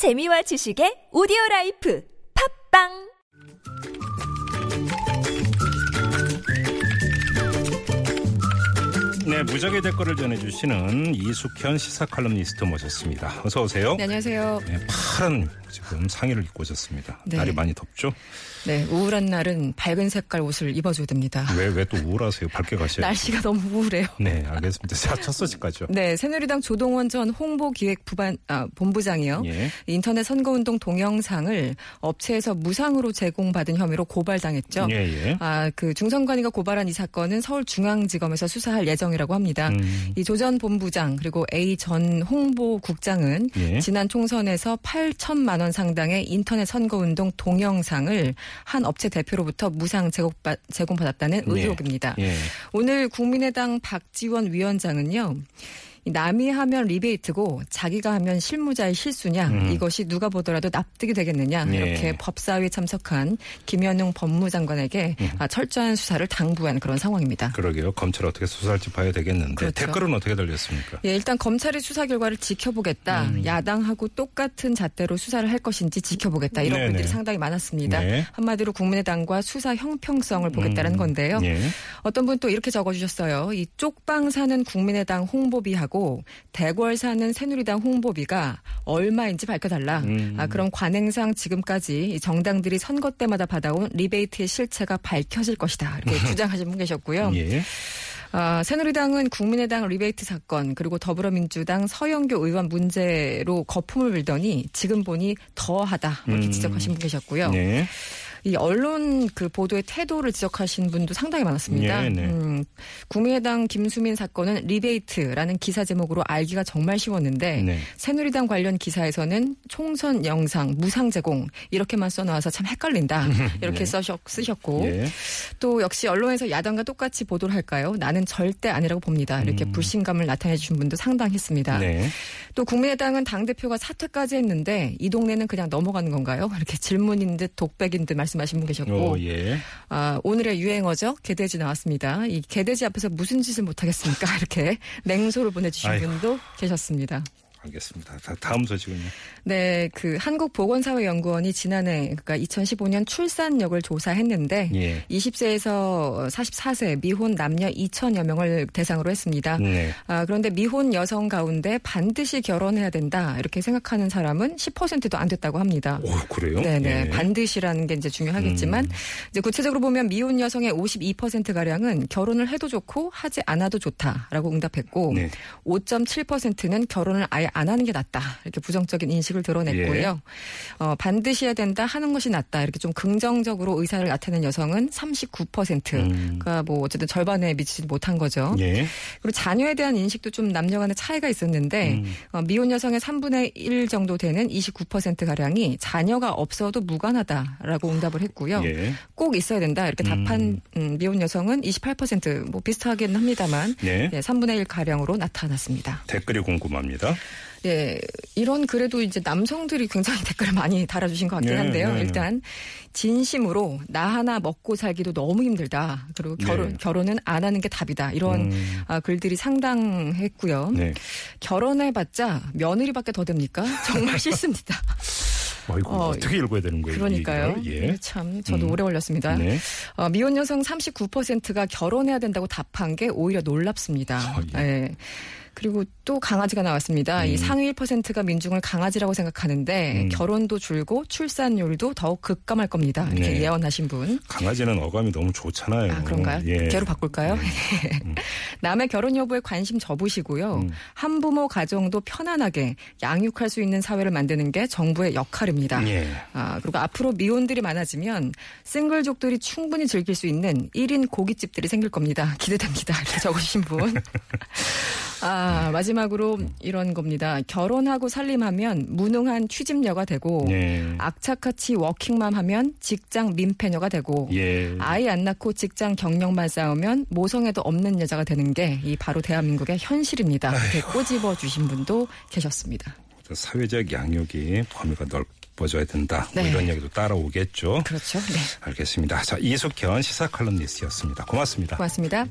재미와 지식의 오디오 라이프 팟빵 네, 무적의 댓글을 전해주시는 이숙현 시사 칼럼니스트 모셨습니다. 어서 오세요. 네, 안녕하세요. 네, 파란 지금 상의를 입고 오셨습니다. 네. 날이 많이 덥죠? 네, 우울한 날은 밝은 색깔 옷을 입어줘야 됩니다. 왜, 왜 또 우울하세요? 밝게 가셔야 날씨가 너무 우울해요. 네, 알겠습니다. 자, 첫 소식까지요. 네, 새누리당 조동원 전 홍보기획부반 아, 본부장이요. 예. 인터넷 선거운동 동영상을 업체에서 무상으로 제공받은 혐의로 고발당했죠. 예, 예. 아, 그 중선관위가 고발한 이 사건은 서울중앙지검에서 수사할 예정이라고 합니다. 음. 이조 전 본부장 그리고 A 전 홍보국장은 예. 지난 총선에서 8천만 원 상당의 인터넷 선거운동 동영상을 한 업체 대표로부터 무상 제공받, 제공받았다는 예. 의혹입니다. 예. 오늘 국민의당 박지원 위원장은요. 이 남이 하면 리베이트고 자기가 하면 실무자의 실수냐 음. 이것이 누가 보더라도 납득이 되겠느냐 예. 이렇게 법사위에 참석한 김현웅 법무장관에게 음. 아, 철저한 수사를 당부한 그런 상황입니다. 그러게요. 검찰 어떻게 수사할지 봐야 되겠는데. 그렇죠. 댓글은 어떻게 달렸습니까? 예, 일단 검찰의 수사 결과를 지켜보겠다. 음. 야당하고 똑같은 잣대로 수사를 할 것인지 지켜보겠다. 이런 네네. 분들이 상당히 많았습니다. 네. 한마디로 국민의당과 수사 형평성을 보겠다는 음. 건데요. 예. 어떤 분 또 이렇게 적어주셨어요. 이 쪽방 사는 국민의당 홍보비하고 대궐 사는 새누리당 홍보비가 얼마인지 밝혀달라. 음. 아, 그럼 관행상 지금까지 이 정당들이 선거 때마다 받아온 리베이트의 실체가 밝혀질 것이다. 이렇게 주장하신 분 계셨고요. 예. 아, 새누리당은 국민의당 리베이트 사건 그리고 더불어민주당 서영교 의원 문제로 거품을 물더니 지금 보니 더하다 이렇게 음. 지적하신 분 계셨고요. 예. 이 언론 그 보도의 태도를 지적하신 분도 상당히 많았습니다. 네, 네. 음, 국민의당 김수민 사건은 리베이트라는 기사 제목으로 알기가 정말 쉬웠는데 네. 새누리당 관련 기사에서는 총선 영상 무상 제공 이렇게만 써놓아서 참 헷갈린다 이렇게 네. 써셨, 쓰셨고 예. 또 역시 언론에서 야당과 똑같이 보도를 할까요? 나는 절대 아니라고 봅니다. 이렇게 음. 불신감을 나타내 주신 분도 상당했습니다. 네. 또 국민의당은 당 대표가 사퇴까지 했는데 이 동네는 그냥 넘어가는 건가요? 이렇게 질문인 듯 독백인 듯 말씀 하신 분 계셨고 오, 예. 아, 오늘의 유행어죠. 개돼지 나왔습니다. 이 개돼지 앞에서 무슨 짓을 못하겠습니까? 이렇게 냉소를 보내주신 아이고. 분도 계셨습니다. 알겠습니다. 다, 다 음 소식은요. 네, 그 한국보건사회연구원이 지난해 그러니까 2015년 출산력을 조사했는데 예. 20세에서 44세 미혼 남녀 2천여 명을 대상으로 했습니다. 네. 아, 그런데 미혼 여성 가운데 반드시 결혼해야 된다 이렇게 생각하는 사람은 10%도 안 됐다고 합니다. 오, 그래요? 네 네 예. 반드시라는 게 이제 중요하겠지만 음. 이제 구체적으로 보면 미혼 여성의 52% 가량은 결혼을 해도 좋고 하지 않아도 좋다라고 응답했고 네. 5.7%는 결혼을 아예 안 하는 게 낫다 이렇게 부정적인 인식을 드러냈고요. 예. 어, 반드시 해야 된다 하는 것이 낫다 이렇게 좀 긍정적으로 의사를 나타낸 여성은 39%. 음. 그러니까 뭐 어쨌든 절반에 미치지 못한 거죠. 예. 그리고 자녀에 대한 인식도 좀 남녀 간의 차이가 있었는데 음. 어, 미혼 여성의 3분의 1 정도 되는 29% 가량이 자녀가 없어도 무관하다라고 응답을 했고요. 예. 꼭 있어야 된다 이렇게 답한 음, 미혼 여성은 28%뭐 비슷하긴 합니다만 네. 예, 3분의 1 가량으로 나타났습니다. 댓글이 궁금합니다. 예, 이런 그래도 이제 남성들이 굉장히 댓글을 많이 달아주신 것 같긴 네, 한데요. 네, 네. 일단 진심으로 나 하나 먹고 살기도 너무 힘들다. 그리고 결혼 네. 결혼은 안 하는 게 답이다. 이런 음. 아, 글들이 상당했고요. 네. 결혼해봤자 며느리밖에 더 됩니까? 정말 싫습니다. 어이구, 어, 어, 떻게 읽어야 되는 거예요? 이 그러니까요. 예, 참 저도 음. 오래 걸렸습니다. 네. 어, 미혼 여성 39%가 결혼해야 된다고 답한 게 오히려 놀랍습니다. 아, 예. 예. 그리고 또 강아지가 나왔습니다. 이 음. 상위 1%가 민중을 강아지라고 생각하는데 음. 결혼도 줄고 출산율도 더욱 급감할 겁니다. 이렇게 네. 예언하신 분. 강아지는 어감이 너무 좋잖아요. 아, 그런가요? 예. 개로 바꿀까요? 음. 남의 결혼 여부에 관심 접으시고요. 음. 한부모 가정도 편안하게 양육할 수 있는 사회를 만드는 게 정부의 역할입니다. 예. 아, 그리고 앞으로 미혼들이 많아지면 싱글족들이 충분히 즐길 수 있는 1인 고깃집들이 생길 겁니다. 기대됩니다. 이렇게 적으신 분. 아, 마지막으로 이런 겁니다. 결혼하고 살림하면 무능한 취집녀가 되고 예. 악착같이 워킹맘 하면 직장 민폐녀가 되고 예. 아이 안 낳고 직장 경력만 쌓으면 모성애도 없는 여자가 되는 게 이 바로 대한민국의 현실입니다. 이렇게 꼬집어 주신 분도 계셨습니다. 사회적 양육이 범위가 넓어져야 된다. 뭐 네. 이런 얘기도 따라오겠죠. 그렇죠. 네. 알겠습니다. 자, 이숙현 시사 칼럼니스트였습니다. 고맙습니다. 고맙습니다.